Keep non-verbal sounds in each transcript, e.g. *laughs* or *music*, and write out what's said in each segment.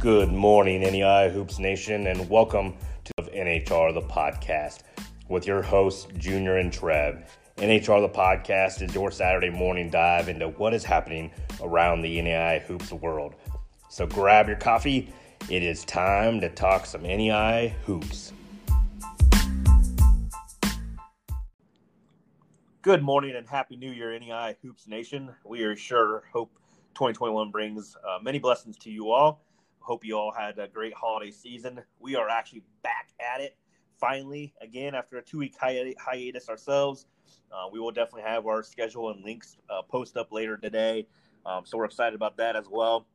Good morning, NAIA Hoops Nation, and welcome to NHR the podcast with your hosts, Junior and Trev. NHR the podcast is your Saturday morning dive into what is happening around the NAIA Hoops world. So grab your coffee. It is time to talk some NAIA Hoops. Good morning and happy new year, NAIA Hoops Nation. We are sure hope 2021 brings uh, many blessings to you all. Hope you all had a great holiday season. We are actually back at it finally again after a two week hi- hiatus ourselves. Uh, we will definitely have our schedule and links uh, post up later today. Um, so we're excited about that as well.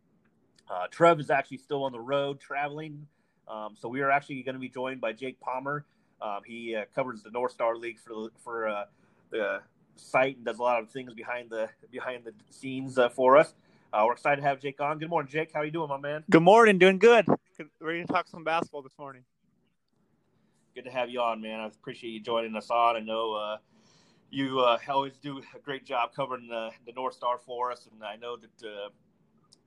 Uh, Trev is actually still on the road traveling. Um, so we are actually going to be joined by Jake Palmer. Um, he uh, covers the North Star League for for uh, the site and does a lot of things behind the behind the scenes uh, for us. Uh, we're excited to have Jake on. Good morning, Jake. How are you doing, my man? Good morning. Doing good. Ready to talk some basketball this morning. Good to have you on, man. I appreciate you joining us on. I know uh, you uh, always do a great job covering the, the, North Star for us, and I know that uh,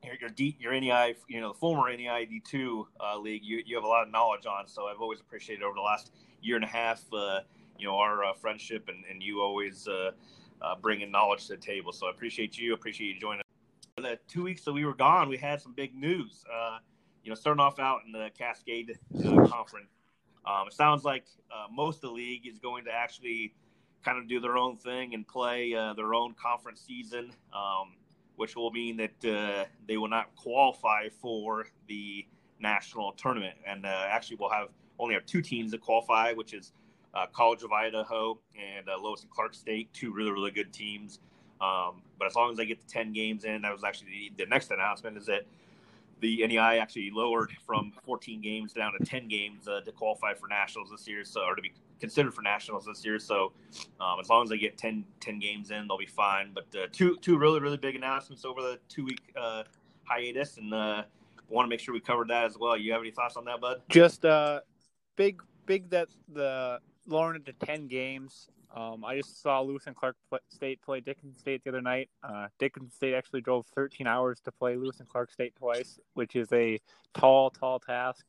your your, D, your NAIA, you know, the former NAIA D two uh, league, you you have a lot of knowledge on. So I've always appreciated over the last year and a half, uh, you know, our uh, friendship, and, and you always bringing knowledge to the table. So I appreciate you. Appreciate you joining the two weeks that we were gone, we had some big news. Uh, you know, starting off out in the Cascade uh, Conference, um, it sounds like uh, most of the league is going to actually kind of do their own thing and play uh, their own conference season, um, which will mean that uh, they will not qualify for the national tournament. And uh, actually, we'll have only have two teams that qualify, which is College of Idaho and Lewis and Clark State, two really really good teams. Um, but as long as they get the 10 games in, that was actually the, the next announcement is that the NAIA actually lowered from 14 games down to 10 games uh, to qualify for nationals this year, so or to be considered for nationals this year. So um, as long as they get 10, 10, games in, they'll be fine. But uh, two two really really big announcements over the two week uh, hiatus, and uh, want to make sure we covered that as well. You have any thoughts on that, Bud? Just uh, big big that the lowering it to 10 games um, I just saw Lewis and Clark State play Dickinson State the other night. Uh, Dickinson State actually drove 13 hours to play Lewis and Clark State twice, which is a tall, tall task.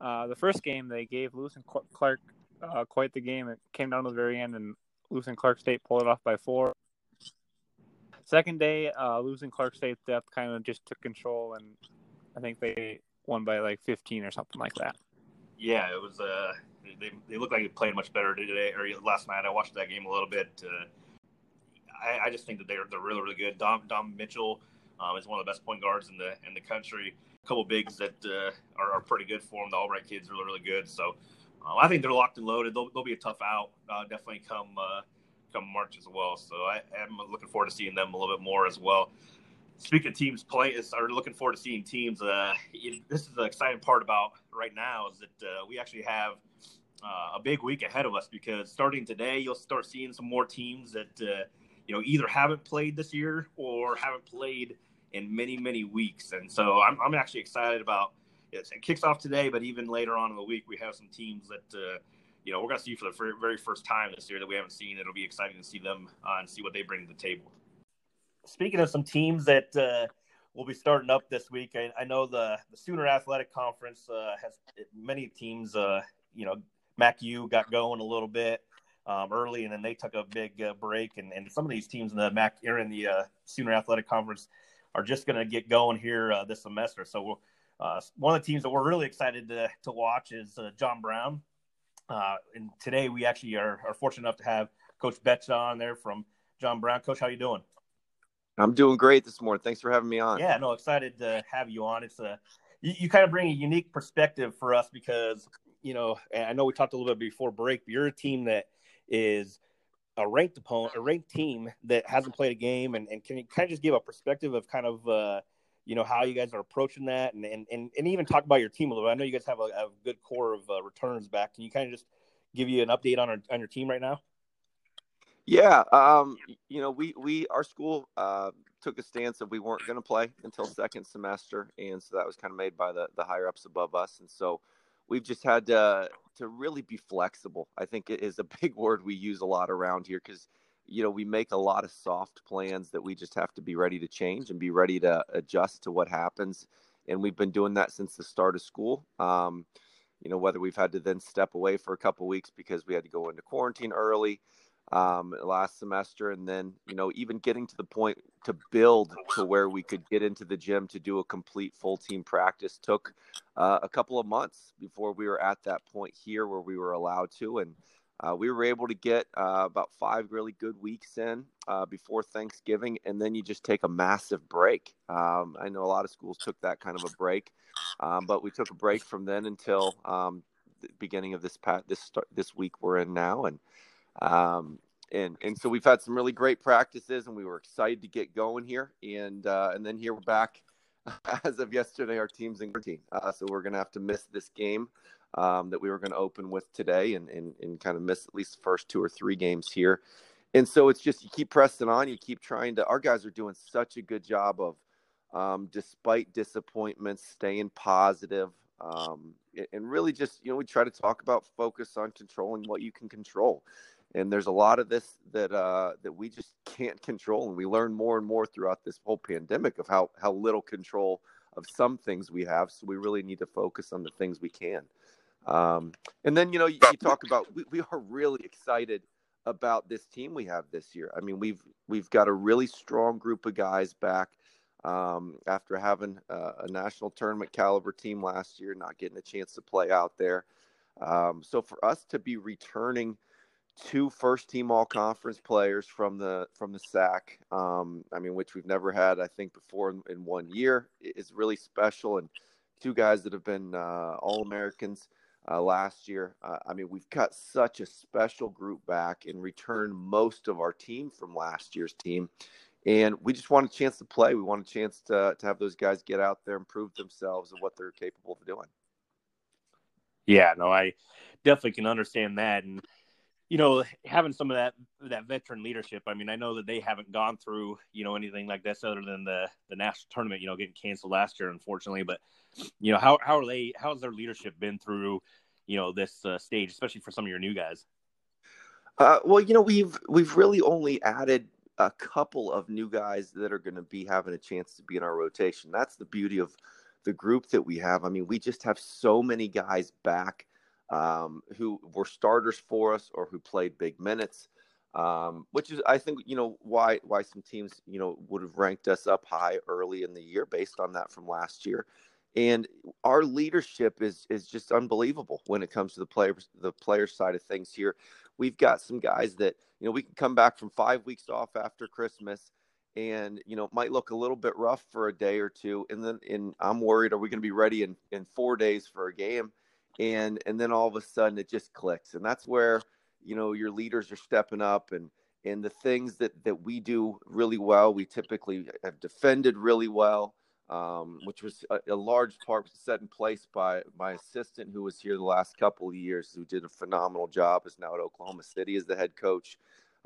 Uh, the first game they gave Lewis and Clark uh, quite the game. It came down to the very end, and Lewis and Clark State pulled it off by four. Second day, uh, Lewis and Clark State depth kind of just took control, and I think they won by like 15 or something like that. Yeah, it was. Uh, they, they look like they played much better today or last night. I watched that game a little bit. Uh, I, I, just think that they're they're really really good. Dom Dom Mitchell um, is one of the best point guards in the in the country. A couple bigs that uh, are, are, pretty good for them. The Albright kids are really really good. So uh, I think they're locked and loaded. They'll, they'll be a tough out. Uh, definitely come uh, come March as well. So I am looking forward to seeing them a little bit more as well. Speaking of teams playing, are looking forward to seeing teams. Uh, this is the exciting part about right now is that we actually have uh, a big week ahead of us because starting today, you'll start seeing some more teams that uh, you know either haven't played this year or haven't played in many many weeks. And so I'm, I'm actually excited about it. It kicks off today, but even later on in the week, we have some teams that uh, you know we're going to see for the very first time this year that we haven't seen. It'll be exciting to see them uh, and see what they bring to the table. Speaking of some teams that uh, will be starting up this week. I, I, know the, the Sooner Athletic Conference uh, has many teams, uh, you know, MacU got going a little bit um, early, and then they took a big uh, break. And, and some of these teams in the Mac or in the uh, Sooner Athletic Conference are just going to get going here uh, this semester. So one of the teams that we're really excited to, to watch is John Brown. And today we actually are, are fortunate enough to have Coach Beschta on there from John Brown. Coach, how you doing? I'm doing great this morning. Thanks for having me on. Yeah, no, excited to have you on. It's a you, you kind of bring a unique perspective for us because you know, I know we talked a little bit before break, but you're a team that is a ranked opponent, a ranked team that hasn't played a game, and, and can you kind of just give a perspective of kind of, uh, you know, how you guys are approaching that, and, and, and, and even talk about your team a little bit. I know you guys have a, a good core of uh, returns back. Can you kind of just give you an update on our, on your team right now? Yeah, um, you know, we we our school uh, took a stance that we weren't going to play until second semester, and so that was kind of made by the the higher ups above us, and so we've just had to to really be flexible. I think it is a *laughs* big word we use a lot around here because you know we make a lot of soft plans that we just have to be ready to change and be ready to adjust to what happens and we've been doing that since the start of school. Um, you know, whether we've had to then step away for a couple weeks because we had to go into quarantine early um, last semester, and then you know even getting to the point to build to where we could get into the gym to do a complete full team practice took uh, a couple of months before we were at that point here where we were allowed to, and uh, we were able to get uh, about five really good weeks in uh, before Thanksgiving, and then you just take a massive break. Um, I know a lot of schools took that kind of a break, um, but we took a break from then until um, the beginning of this pat this this week we're in now, and um, and and so we've had some really great practices, and we were excited to get going here, and uh, and then here we're back. *laughs* As of yesterday, our team's in quarantine, uh, so we're gonna have to miss this game um, that we were going to open with today and, and, and kind of miss at least the first two or three games here. And so it's just you keep pressing on, you keep trying to. Our guys are doing such a good job of, um, despite disappointments, staying positive, um, and really just you know we try to talk about focus on controlling what you can control. And there's a lot of this that uh, that we just *laughs* can't control, and we learn more and more throughout this whole pandemic of how how little control of some things we have. So we really need to focus on the things we can. Um, and then you know you, you talk about we, we are really excited about this team we have this year. I mean we've we've got a really strong group of guys back um, after having a, a, national tournament caliber team last year, not getting a chance to play out there. Um, so for us to be returning two first team all conference players from the from the SAC, um, I mean which we've never had I think before in, in one year is really special and two guys that have been uh, all Americans uh, last year. Uh, I mean, we've got such a special group back and returned most of our team from last year's team. And we just want a chance to play. We want a chance to, to have those guys get out there and prove themselves and what they're capable of doing. Yeah, no, I definitely can understand that. And, you know, having some of that that veteran leadership. I mean, I know that they haven't gone through, you know, anything like this other than the the national tournament, you know, getting canceled last year, unfortunately. But you know how how are they how's their leadership been through you know this uh, stage especially for some of your new guys uh, well you know we've we've really only added a couple of new guys that are going to be having a chance to be in our rotation that's the beauty of the group that we have i mean we just have so many guys back um, who were starters for us or who played big minutes um, which is I think you know why why some teams you know would have ranked us up high early in the year based on that from last year. And our leadership is is just unbelievable when it comes to the players the player side of things here. We've got some guys that you know we can come back from five weeks off after christmas and you know might look a little bit rough for a day or two. And then and i'm worried are we going to be ready in in four days for a game and and then all of a sudden it just clicks and that's where you know your leaders are stepping up and and the things that that we do really well we typically have defended really well um, which was a, a, large part set in place by my assistant who was here the last couple of years, who did a phenomenal job, is now at Oklahoma City as the head coach.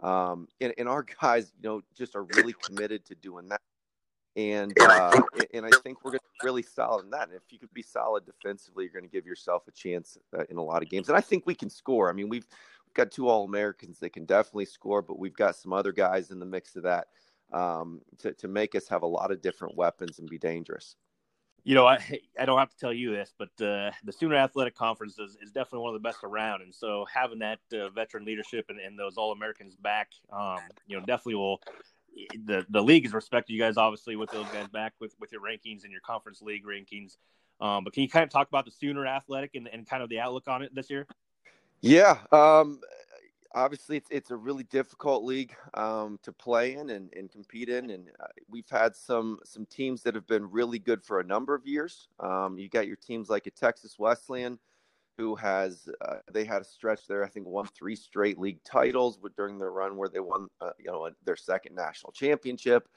Um, and, and, our guys, you know, just are really committed to doing that. And uh, and I think we're going to be really solid in that. And if you could be solid defensively, you're going to give yourself a chance uh, in a lot of games. And I think we can score. I mean, we've, we've got two All Americans that can definitely score, but we've got some other guys in the mix of that um, to, to make us have a lot of different weapons and be dangerous. You know, I I don't have to tell you this, but uh, the Sooner Athletic Conference is, is definitely one of the best around, and so having that uh, veteran leadership and, and those All Americans back, um, you know, definitely will. The the league has respected you guys obviously with those guys back with with your rankings and your conference league rankings. Um, but can you kind of talk about the Sooner Athletic and, and kind of the outlook on it this year? Yeah, um, obviously it's it's a really difficult league um, to play in and, and compete in, and uh, we've had some some teams that have been really good for a number of years. Um, you got your teams like a Texas Wesleyan, who has uh, they had a stretch there. I think won three straight league titles during their run where they won uh, you know their second national championship.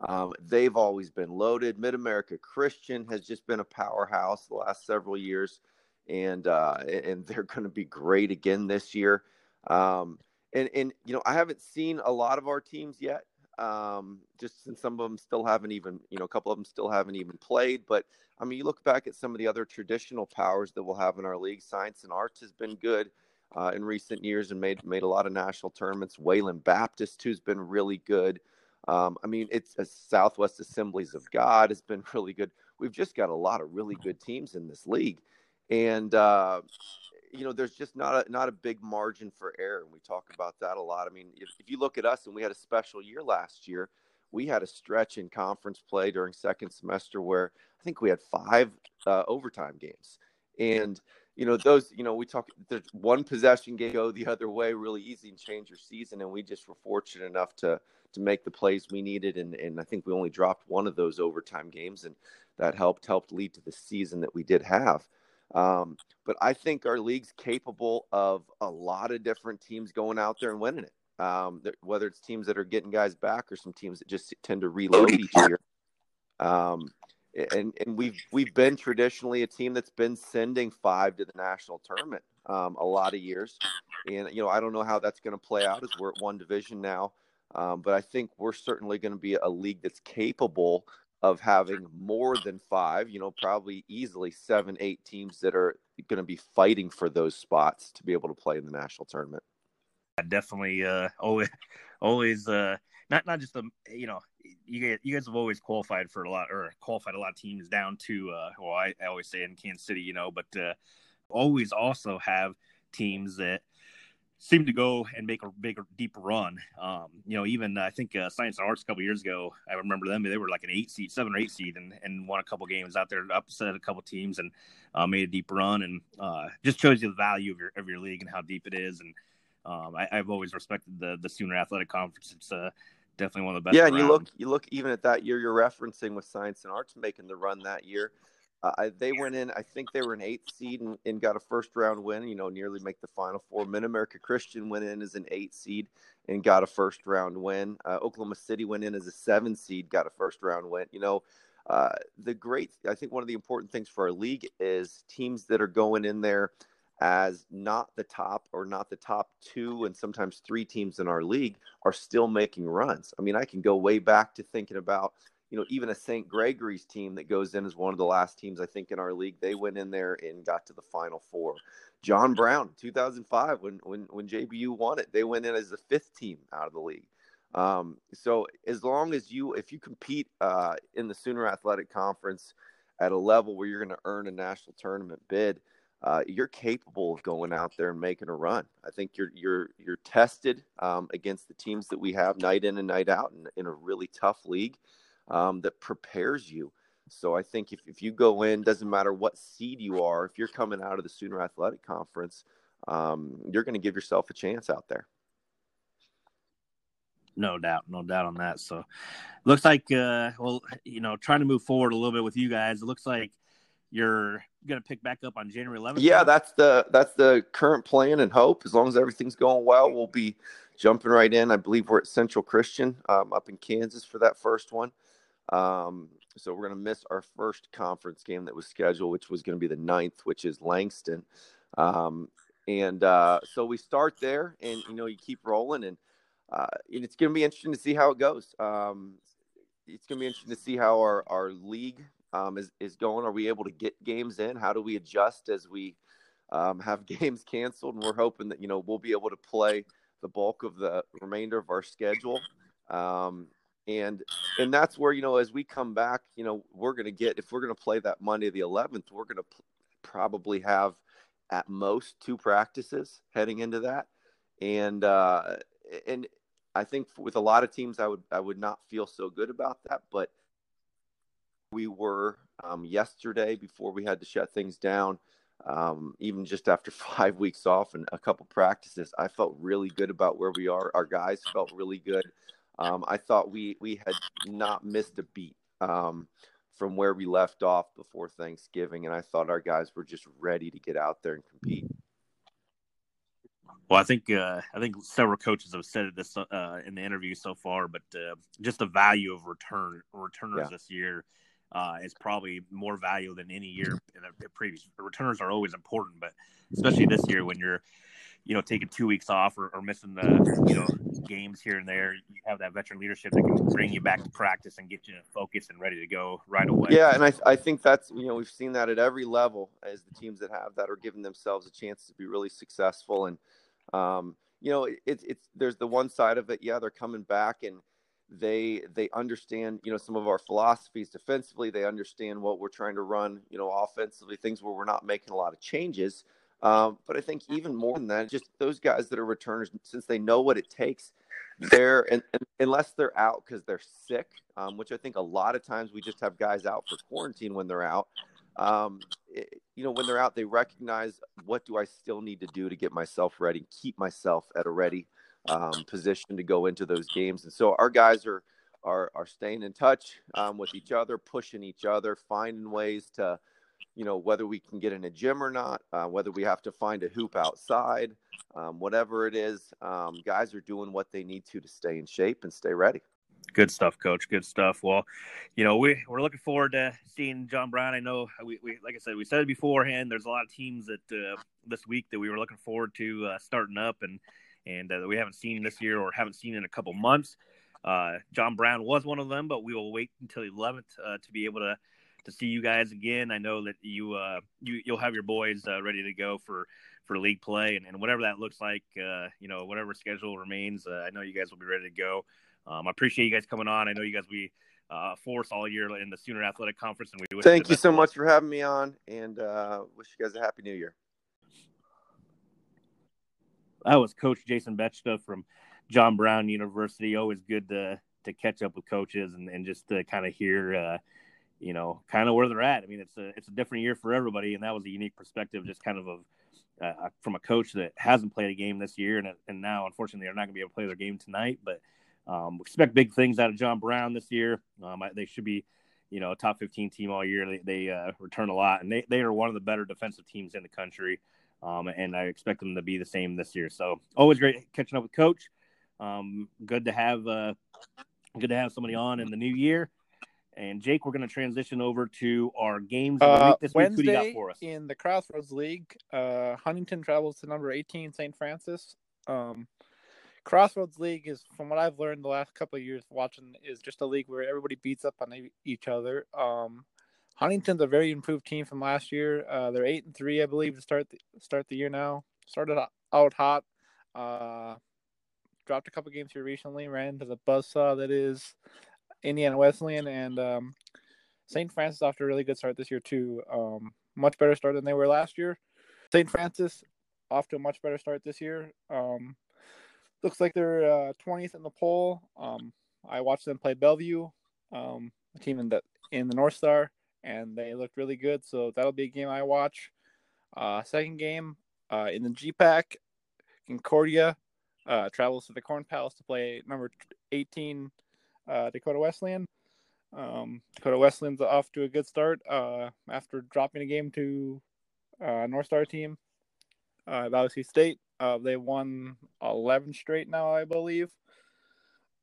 Um, they've always been loaded. Mid America Christian has just been a powerhouse the last several years, and uh, and they're *laughs* going to be great again this year. Um, and and you know, I haven't seen a lot of our teams yet. Um, just since some of them still haven't even, you know, a couple of them still haven't even played. But I mean, you look back at some of the other traditional powers that we'll have in our league. Science and arts has been good uh, in recent years and made made a lot of national tournaments. Wayland Baptist, who's been really good. Um, I mean, it's a Southwest Assemblies of God has been *laughs* really good. We've just got a lot of really good teams in this league, and uh, you know, there's just not a not a big margin for error, and we talk about that a lot. I mean, if, if you look at us, and we had a special year last year, we had a stretch in conference play during second semester where I think we had five uh, overtime games, and you know those you know we talk there's one possession game go the other way really easy and change your season and we just were fortunate enough to to make the plays we needed and and I think we only dropped one of those overtime games and that helped helped lead to the season that we did have um, but I think our league's capable of a lot of different teams going out there and winning it. Um, whether it's teams that are getting guys back or some teams that just tend to reload each year. Um, and and we've we've been traditionally a team that's been sending five to the national tournament um, a lot of years, and you know I don't know how that's going to play out as we're at one division now, um, but I think we're certainly going to be a league that's capable of having more than five. You know, probably easily seven, eight teams that are going to be fighting for those spots to be able to play in the national tournament. I definitely uh, always always uh, not not just the you know you guys, you guys have always qualified for a lot or qualified a lot of teams down to uh, well I, I always say in Kansas City you know but uh, always also have teams that seem to go and make a bigger deeper run um, you know even I think uh, Science and Arts a couple years ago I remember them they were like an eight seed seven or eight seed and, and won a couple games out there upset a couple teams and uh, made a deep run and uh, just shows you the value of your of your league and how deep it is and um, I, have always respected the the Sooner Athletic Conference. It's uh, definitely one of the best. Yeah, and you look you look even at that year you're referencing with Science and Arts making the run that year. Uh, they went in. I think they were an eighth seed and, and, got a first round win. You know, nearly make the final four. Mid America Christian went in as an eight seed and got a first round win. Uh, Oklahoma City went in as a seven seed, got a first round win. You know, uh, the great. I think one of the important things for our league is teams that are going in there as not the top or not the top two and sometimes three teams in our league are still making runs. I mean, I can go way back to thinking about, you know, even a St. Gregory's team that goes in as one of the last teams I think in our league. They went in there and got to the final four. John Brown, 2005, when when when JBU won it, they went in as the fifth team out of the league. Um, so as long as you, if you compete uh, in the Sooner Athletic Conference at a level where you're going to earn a national tournament bid, uh, you're capable of going out there and making a run. I think you're you're you're tested um, against the teams that we have night in and night out in, in a really tough league um, that prepares you. So I think if, if you go in, doesn't matter what seed you are, if you're coming out of the Sooner Athletic Conference, um, you're going to give yourself a chance out there. No doubt, no doubt on that. So, looks like, uh, well, you know, trying to move forward a little bit with you guys. It looks like you're going to pick back up on January 11th. Yeah, that's the that's the current plan and hope. As long as everything's going well, we'll be jumping right in. I believe we're at Central Christian um, up in Kansas for that first one. Um, so we're going to miss our first conference game that was scheduled, which was going to be the ninth, which is Langston. Um, and uh, so we start there, and you know you keep rolling, and, uh, and it's going to be interesting to see how it goes. Um, it's going to be interesting to see how our, our league um, is, is going? Are we able to get games in? How do we adjust as we um, have *laughs* games canceled? And we're hoping that, you know, we'll be able to play the bulk of the remainder of our schedule. Um, and and that's where you know as we come back you know we're going to get if we're going to play that monday the 11th we're going to p- probably have at most two practices heading into that and uh and i think with a lot of teams i would i would not feel so good about that but we were um, yesterday before we had to shut things down. Um, even just after *laughs* five weeks off and a couple practices, I felt really good about where we are. Our guys felt really good. Um, I thought we we had not missed a beat um, from where we left off before Thanksgiving, and I thought our guys were just ready to get out there and compete. Well, I think uh, I think several coaches have said this uh, in the interview so far, but uh, just the value of return returners yeah. this year uh, is probably more value than any year in the previous. Returners are always important, but especially this year when you're, you know, taking two weeks off or, or missing the, you know, games here and there, you have that veteran leadership that can bring you back to practice and get you focused and ready to go right away. Yeah, and I, I think that's you know we've seen that at every level as the teams that have that are giving themselves a chance to be really successful and. Um, you know, it's it's there's the one side of it. Yeah, they're coming back, and they they understand you know some of our philosophies defensively. They understand what we're trying to run you know offensively, things where we're not making a lot of changes. Um, but I think even more than that, just those guys that are returners, since they know what it takes, they're and, and unless they're out because they're sick, um, which I think a lot of times we just have guys out for quarantine when they're out. Um, it, you know, when they're out, they recognize what do I still need to do to get myself ready, keep myself at a ready um, position to go into those games. And so our guys are are, are staying in touch um, with each other, pushing each other, finding ways to you know, whether we can get in a gym or not, uh, whether we have to find a hoop outside, um, whatever it is, um, guys are doing what they need to to stay in shape and stay ready. Good stuff, Coach. Good stuff. Well, you know, we we're looking forward to seeing John Brown. I know we, we like I said, we said it beforehand. There's a lot of teams that uh, this week that we were looking forward to uh, starting up and and uh, we haven't seen this year or haven't seen in a couple months. Uh, John Brown was one of them, but we will wait until the 11th uh, to be able to to see you guys again. I know that you uh, you you'll have your boys uh, ready to go for for league play and, and whatever that looks like. Uh, you know, whatever schedule remains, uh, I know you guys will be ready to go. Um, I appreciate you guys coming on. I know you guys will be uh, force all year in the Sooner Athletic Conference, and we thank you so much for having me on, and uh, wish you guys a happy New Year. That was Coach Jason Beschta from John Brown University. Always good to to catch up with coaches and, and just to kind of hear uh, you know, kind of where they're at. I mean, it's a it's a different year for everybody, and that was a unique perspective, just kind of of uh, from a coach that hasn't played a game this year, and and now unfortunately they're not going to be able to play their game tonight. But um, expect big things out of John Brown this year. Um, they should be, you know, a top 15 team all year. They, they uh, return a lot, and they, they are one of the better defensive teams in the country. Um, and I expect them to be the same this year. So always great catching up with Coach. Um, good to have uh, good to have somebody on in the new year. And Jake, we're going to transition over to our games uh, this Wednesday week. Who do you got for us? In the Crossroads League, uh, Huntington travels to number 18, St. Francis. Um, Crossroads League is, from what I've learned the last couple of years watching, is just a league where everybody beats up on each other. Um, Huntington's a very improved team from last year. Uh, they're eight and three, I believe, to start the, start the year now. Started out hot. Uh, dropped a couple games here recently. Ran into the buzzsaw that is Indiana Wesleyan and um, St. Francis off to a really good start this year too. Um, much better start than they were last year. St. Francis off to a much better start this year. Um, looks like they're uh, 20th in the poll. Um, I watched them play Bellevue, um, a team in the in the North Star, and they looked really good. So that'll be a game I watch. Uh, second game uh, in the GPAC, Concordia uh, travels to the Corn Palace to play number 18 uh, Dakota Wesleyan. Um, Dakota Wesleyan's off to a good start uh, after dropping a game to uh, North Star team, uh, Valley State. Uh, they won 11 straight now, I believe.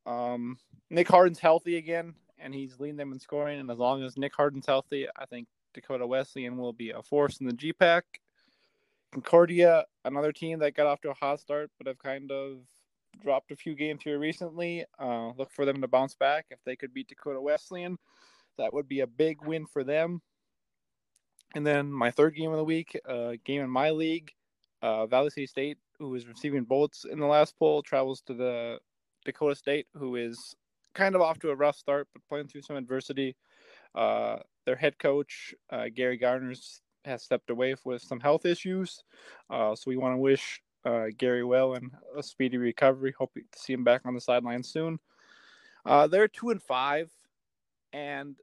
Um, Nick Harden's healthy again, and he's leading them in scoring. And as long as Nick Harden's healthy, I think Dakota Wesleyan will be a force in the GPAC. Concordia, another team that got off to a hot start, but have kind of dropped a few games here recently. Uh, look for them to bounce back. If they could beat Dakota Wesleyan, that would be a big win for them. And then my third game of the week, uh, game in my league, uh, Valley City State, who is receiving votes in the last poll, travels to the Dakota State, who is kind of off to a rough start, but playing through some adversity. Uh, their head coach, uh, Gary Garner's, has stepped away with some health issues. Uh, so we want to wish uh, Gary well and a speedy recovery. Hope to see him back on the sideline soon. Uh, they're two and five, and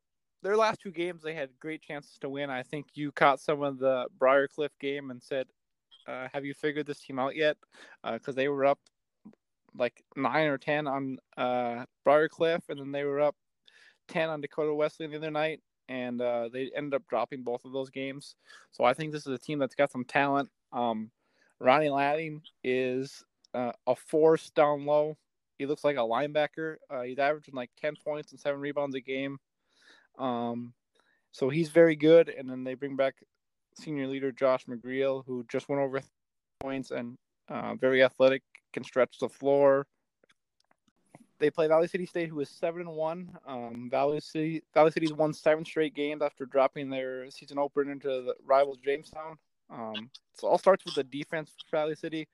their last two games they had great chances to win. I think you caught some of the Briarcliff game and said, uh, "Have you figured this team out yet?" Because uh, they were up like nine or ten on uh, Briarcliff, and then they were up ten on Dakota Wesleyan the other night, and uh, they ended up dropping both of those games. So I think this is a team that's got some talent. Um, Ronnie Ladding is uh, a force down low. He looks like a linebacker. Uh, he's averaging like 10 points and seven rebounds a game. Um, so he's very good. And then they bring back senior leader Josh McGreal, who just went over points and uh, very athletic, can stretch the floor. They play Valley City State, who is seven and one. Um, Valley City Valley City's won seven straight games after dropping their season opener into the rivals Jamestown. Um, so all starts with the defense for Valley City.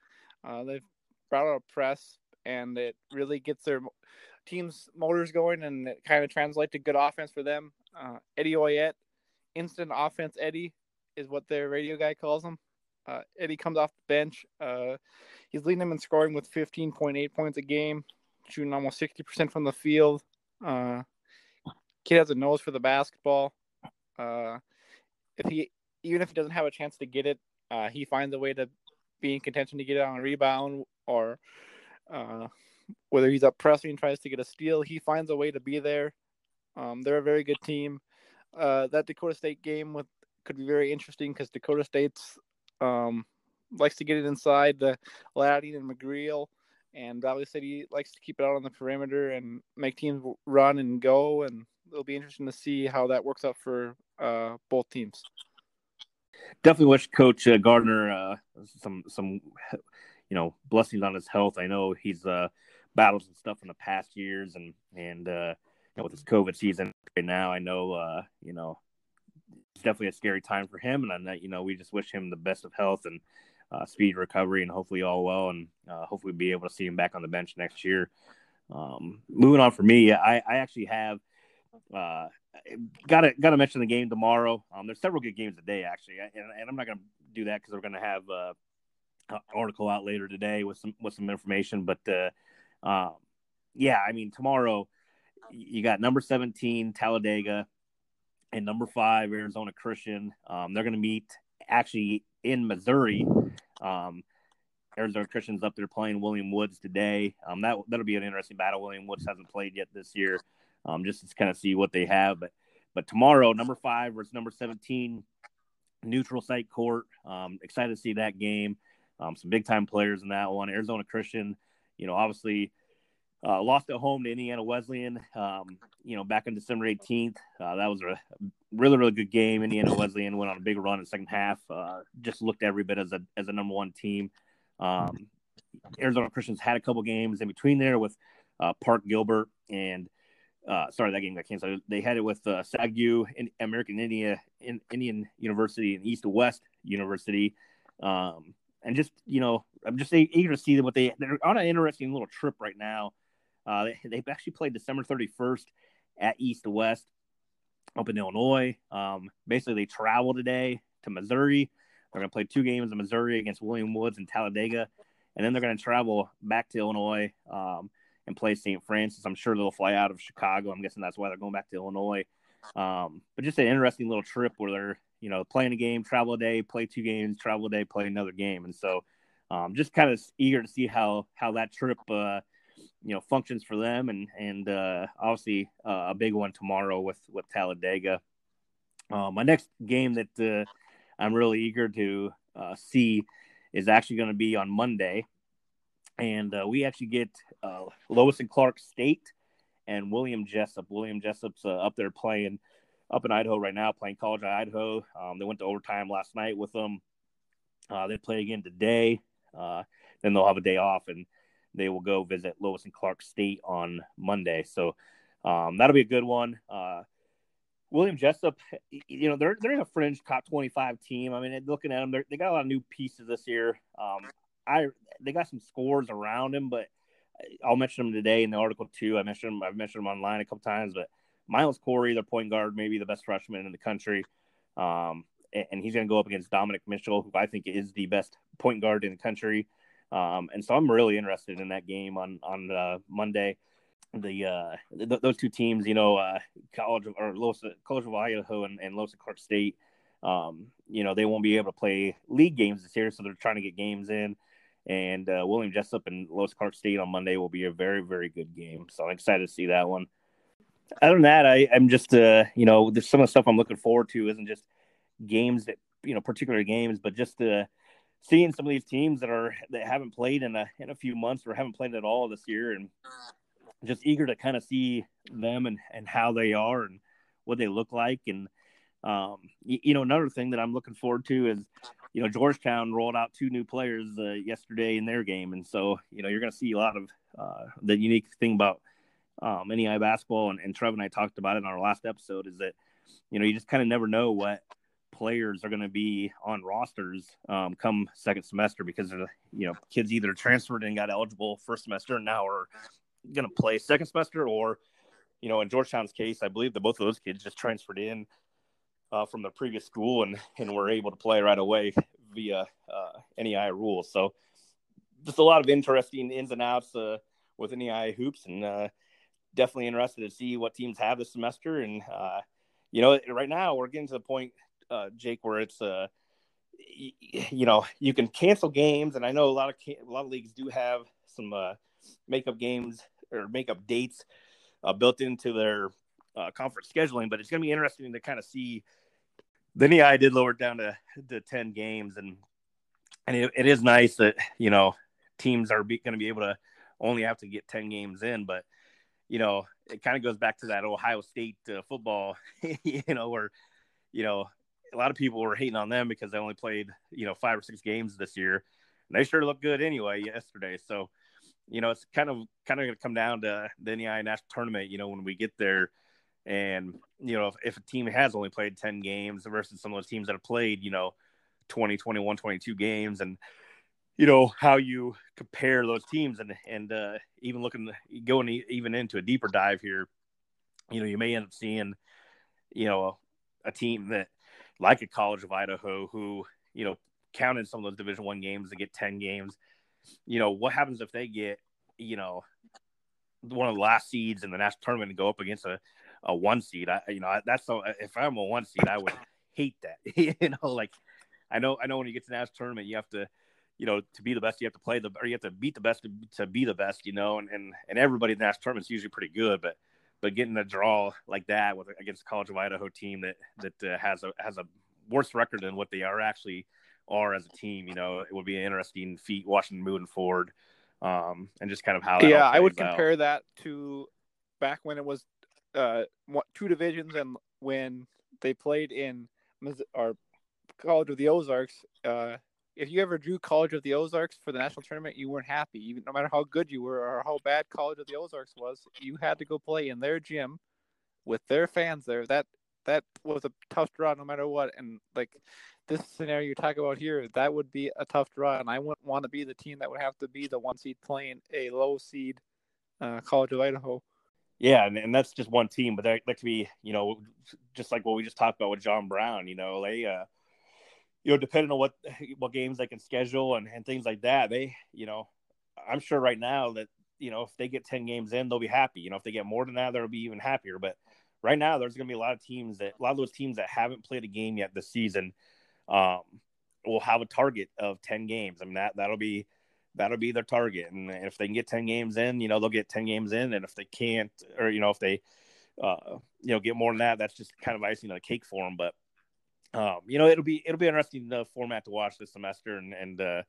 Uh, they've brought out a press, and it really gets their team's motors going, and it kind of translates to good offense for them. Uh, Eddie Oyette, instant offense Eddie, is what their radio guy calls him. Uh, Eddie comes off the bench. Uh, he's leading them in scoring with 15.8 points a game, shooting almost 60% from the field. Uh, kid has a nose for the basketball. Uh, if he even if he doesn't have a chance to get it, uh, he finds a way to be in contention to get it on a rebound or uh, whether he's up pressing and tries to get a steal, he finds a way to be there. Um, they're a very good team. Uh, that Dakota State game with could be very interesting because Dakota State's um, likes to get it inside the Ladding and McGreal, and Valley City likes to keep it out on the perimeter and make teams run and go. And it'll be interesting to see how that works out for uh, both teams. Definitely wish Coach uh, Gardner uh, some some you know blessings on his health. I know he's uh, battled some stuff in the past years, and and uh, you know, with this COVID season right now, I know uh, you know it's definitely a scary time for him, and that you know we just wish him the best of health and uh, speed recovery, and hopefully all well, and uh, hopefully be able to see him back on the bench next year. Um, moving on for me, I, I actually have uh, got to got to mention the game tomorrow. Um, there's several good games today actually, and, and I'm not to do that because we're to have uh, an article out later today with some with some information. But uh, um, yeah, I mean tomorrow you got number 17 Talladega and number five Arizona Christian. Um, they're to meet actually in Missouri. Um, Arizona Christian's up there playing William Woods today. Um, that that'll be an interesting battle. William Woods hasn't played yet this year, um, just to kind of see what they have. But but tomorrow, number five versus number seventeen, neutral site court. Um, excited to see that game. Um, some big time players in that one. Arizona Christian, you know, obviously uh, lost at home to Indiana Wesleyan, um, you know, back on December 18th. Uh, that was a really, really good game. Indiana Wesleyan went on a big run in the second half. Uh, just looked every bit as a as a number one team. Um, Arizona Christians had a couple games in between there with uh, Park Gilbert and uh, sorry that game got canceled. They had it with uh, SAGU, in American India, in, Indian University, and East West University. Um, and just you know, I'm just eager to see what they they're on an interesting little trip right now. Uh, they, they've actually played December 31st at East West up in Illinois. Um, basically, they travel today to Missouri. They're going to play two games in Missouri against William Woods and Talladega, and then they're going to travel back to Illinois um, and play St. Francis. I'm sure they'll fly out of Chicago. I'm guessing that's why they're going back to Illinois. Um, but just an interesting little trip where they're you know playing a game, travel a day, play two games, travel a day, play another game, and so um, just kind of eager to see how how that trip. Uh, you know functions for them and and uh, obviously uh, a big one tomorrow with with Talladega. Uh, my next game that uh, I'm really eager to uh, see is actually going to be on Monday, and uh, we actually get Lewis and Clark State and William Jessup. William Jessup's up there playing up in Idaho right now, playing college at Idaho. Um, they went to overtime last night with them. they play again today. then they'll have a day off and they will go visit Lewis and Clark State on Monday. So um, that'll be a good one. Uh, William Jessup, you know, they're they're a fringe top twenty five team. I mean, looking at them, they got a lot of new pieces this year. Um, I they got some scores around him, but I'll mention them today in the article too. I mentioned them, I've mentioned them online a couple times, but Miles Corey, their point guard, maybe the best freshman in the country. Um, and he's going to go up against Dominic Mitchell, who I think is the best point guard in the country. Um, and so I'm really interested in that game on on uh, Monday. The uh, th- those two teams, you know, uh, College of, or Los, College of Idaho and, and Lewis Clark State, um, you know, they won't be able to play league games this year, so they're trying to get games in. And uh, William Jessup and Lewis Clark State on Monday will be a very very good game. So I'm excited to see that one. Other than that, I, I'm just uh, you know, there's some of the stuff I'm looking forward to isn't just games that you know particular games, but just uh seeing some of these teams that are that haven't played in a in a few months or haven't played at all this year, and just eager to kind of see them and and how they are and what they look like. And um, you, you know, another thing that I'm looking forward to is you know Georgetown rolled out two new players uh, yesterday in their game, and so you know you're going to see a lot of uh, the unique thing about um, NAIA basketball, and, and Trev and I talked about it in our last episode, is that you know you just kind of never know what players are going to be on rosters um, come second semester because you know kids either transferred and got eligible first semester and now are going to play second semester, or you know, in Georgetown's case, I believe that both of those kids just transferred in uh, from the previous school and and were able to play right away via uh, NAIA rules. So just a lot of interesting ins and outs uh, with NAIA hoops, and uh, definitely interested to see what teams have this semester. And uh, you know, right now we're getting to the point, uh, Jake, where it's uh, you know you can cancel games, and I know a lot of a lot of leagues do have some uh, makeup games or makeup dates built into their uh, conference scheduling. But it's going to be interesting to kind of see. The I did lower it down to, to ten games, and and it, it is nice that you know teams are going to be able to only have to get ten games in, but you know it kind of goes back to that Ohio State uh, football, *laughs* you know, where you know a lot of people were hating on them because they only played you know five or six games this year, and they sure looked good anyway yesterday. So you know, it's kind of kind of going to come down to the NAIA national tournament. You know, when we get there, and you know, if, if, a team has only played ten games versus some of those teams that have played, you know, 20, 21, 22 games, and you know how you compare those teams, and and uh, even looking going even into a deeper dive here, you know, you may end up seeing, you know, a team that like a College of Idaho who you know counted some of those Division One games to get ten games you know, what happens if they get, you know, one of the last seeds in the national tournament and go up against a, a one seed? I, you know, that's so, if I'm a one seed, I would hate that. *laughs* you know, like I know, I know when you get to the national tournament, you have to, you know, to be the best, you have to play the, or you have to beat the best to, to be the best, you know, and, and, and everybody in the national tournament is usually pretty good, but, but getting a draw like that with against a College of Idaho team that, that uh, has a, has a worse record than what they are actually are as a team. You know, it would be an interesting feat watching moving forward, um, and just kind of how. yeah, I would compare out. that to back when it was uh, two divisions and when they played in our College of the Ozarks. Uh, if you ever drew College of the Ozarks for the national tournament, you weren't happy. Even no matter how good you were or how bad College of the Ozarks was, you had to go play in their gym with their fans there. That that was a tough draw no matter what. And like this scenario you talk about here, that would be a tough draw, and I wouldn't want to be the team that would have to be the one seed playing a low seed uh, College of Idaho. Yeah, and, and that's just one team, but that, that could be, you know, just like what we just talked about with John Brown. You know, they, uh, you know, depending on what what games they can schedule and, and things like that, they, you know, I'm sure right now that you know if they get ten games in, they'll be happy. You know, if they get more than that, they'll be even happier. But right now, there's going to be a lot of teams that a lot of those teams that haven't played a game yet this season um, will have a target of 10 games. I mean, that, that'll be, that'll be their target. And if they can get 10 games in, you know, they'll get 10 games in. And if they can't, or, you know, if they, uh, you know, get more than that, that's just kind of icing on the cake for them. But, um, you know, it'll be, it'll be interesting uh, format to watch this semester and, and, uh,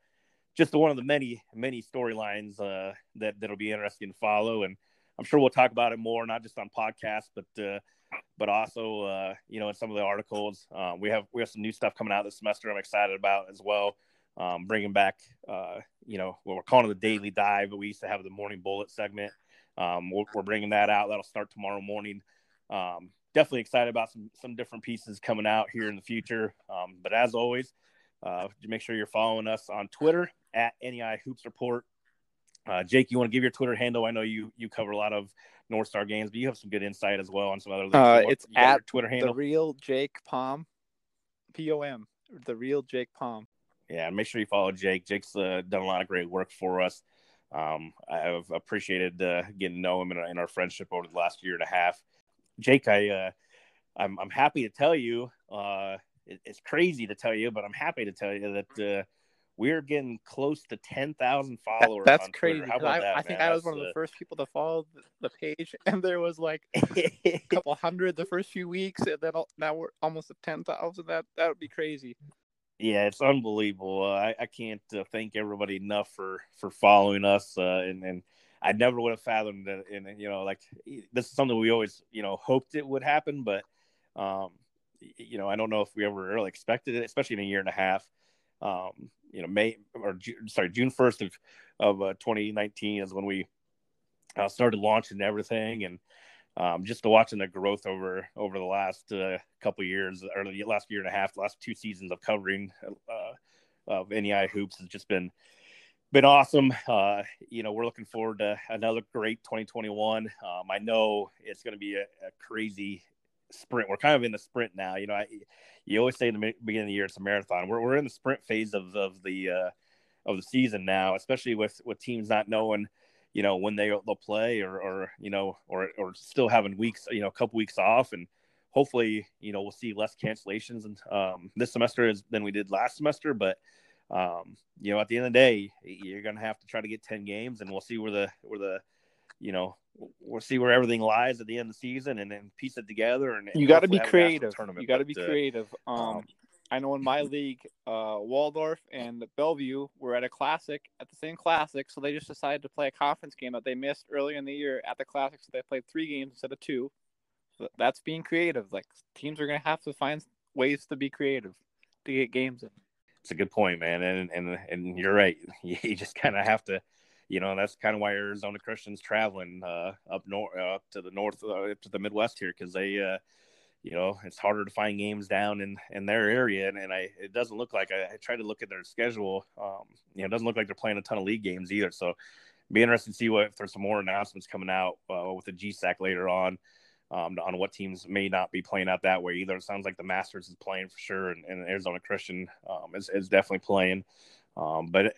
just one of the many, many storylines, uh, that, that'll be interesting to follow. And I'm sure we'll talk about it more, not just on podcasts, but, uh, but also uh, you know in some of the articles uh, we have we have some new stuff coming out this semester i'm excited about as well um, bringing back uh, you know what we're calling it the daily dive but we used to have the morning bullet segment um, we're, we're, bringing that out that'll start tomorrow morning um, definitely excited about some some different pieces coming out here in the future um, but as always uh, make sure you're following us on twitter at naia hoops report uh, jake you want to give your twitter handle i know you you cover a lot of North Star games, but you have some good insight as well on some other leagues. Uh, so it's at Twitter handle. The real Jake Palm, P O M. The real Jake Palm. Yeah, make sure you follow Jake. Jake's uh, done a lot of great work for us. Um, I've appreciated uh, getting to know him in, our friendship over the last year and a half. Jake, I, uh, I'm, I'm happy to tell you. Uh, it, it's crazy to tell you, but I'm happy to tell you that uh, we're getting close to 10,000 followers. That, that's crazy. I, that, I think I was one of the first people to follow the, page, *laughs* and there was like *laughs* a couple hundred the first few weeks, and then now we're almost at 10,000. That that would be crazy. Yeah, it's unbelievable. Uh, I, I can't uh, thank everybody enough for for following us, uh, and and I never would have fathomed that. And you know, like this is something we always you know hoped it would happen, but um, you know, I don't know if we ever really expected it, especially in a year and a half. Um, you know May or sorry June first of of uh, 2019 is when we uh, started launching everything and um, just watching the growth over over the last uh, couple years or the last year and a half, last two seasons of covering uh, of NAIA hoops has just been been awesome. Uh, you know, we're looking forward to another great 2021. Um, I know it's going to be a, a, crazy sprint. We're kind of in the sprint now. You know, I, you always say in the beginning of the year it's a marathon. We're we're in the sprint phase of of the uh, of the season now, especially with with teams not knowing, you know, when they they'll play or or you know or or still having weeks, you know, a couple weeks off and hopefully, you know, we'll see less cancellations and um, this semester is than we did last semester, but um, you know, at the end of the day, you're to have to try to get 10 games and we'll see where the, where the, you know, we'll see where everything lies at the end of the season and then piece it together. And you got to be creative. You got to be uh, creative. Um, um, I know in my *laughs* league, uh, Waldorf and Bellevue were at a classic at the same classic, so they just decided to play a conference game that they missed early in the year at the classic. So they played three games instead of two. So that's being creative. Like teams are going to have to find ways to be creative to get games in it's a good point, man, and and and you're right. *laughs* You just kind of have to, you know, that's kind of why Arizona Christian's traveling uh, up north, uh, up to the north, uh, up to the Midwest here, because they, uh, you know, it's harder to find games down in in their area, and, and I it doesn't look like I, I tried to look at their schedule. Um, you know, it doesn't look like they're playing a ton of league games either. So, be interested to see what if there's some more announcements coming out uh, with the GSAC later on um, on what teams may not be playing out that way either. It sounds like the Master's is playing for sure, and, and Arizona Christian um, is, is definitely playing. Um, but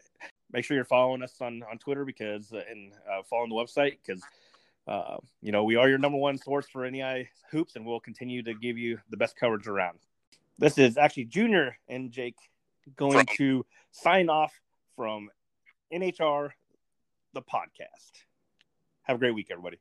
make sure you're following us on, on Twitter because uh, and uh, following the website because uh, you know we are your number one source for NAIA hoops, and we'll continue to give you the best coverage around. This is actually Junior and Jake going to sign off from NHR, the podcast. Have a great week, everybody.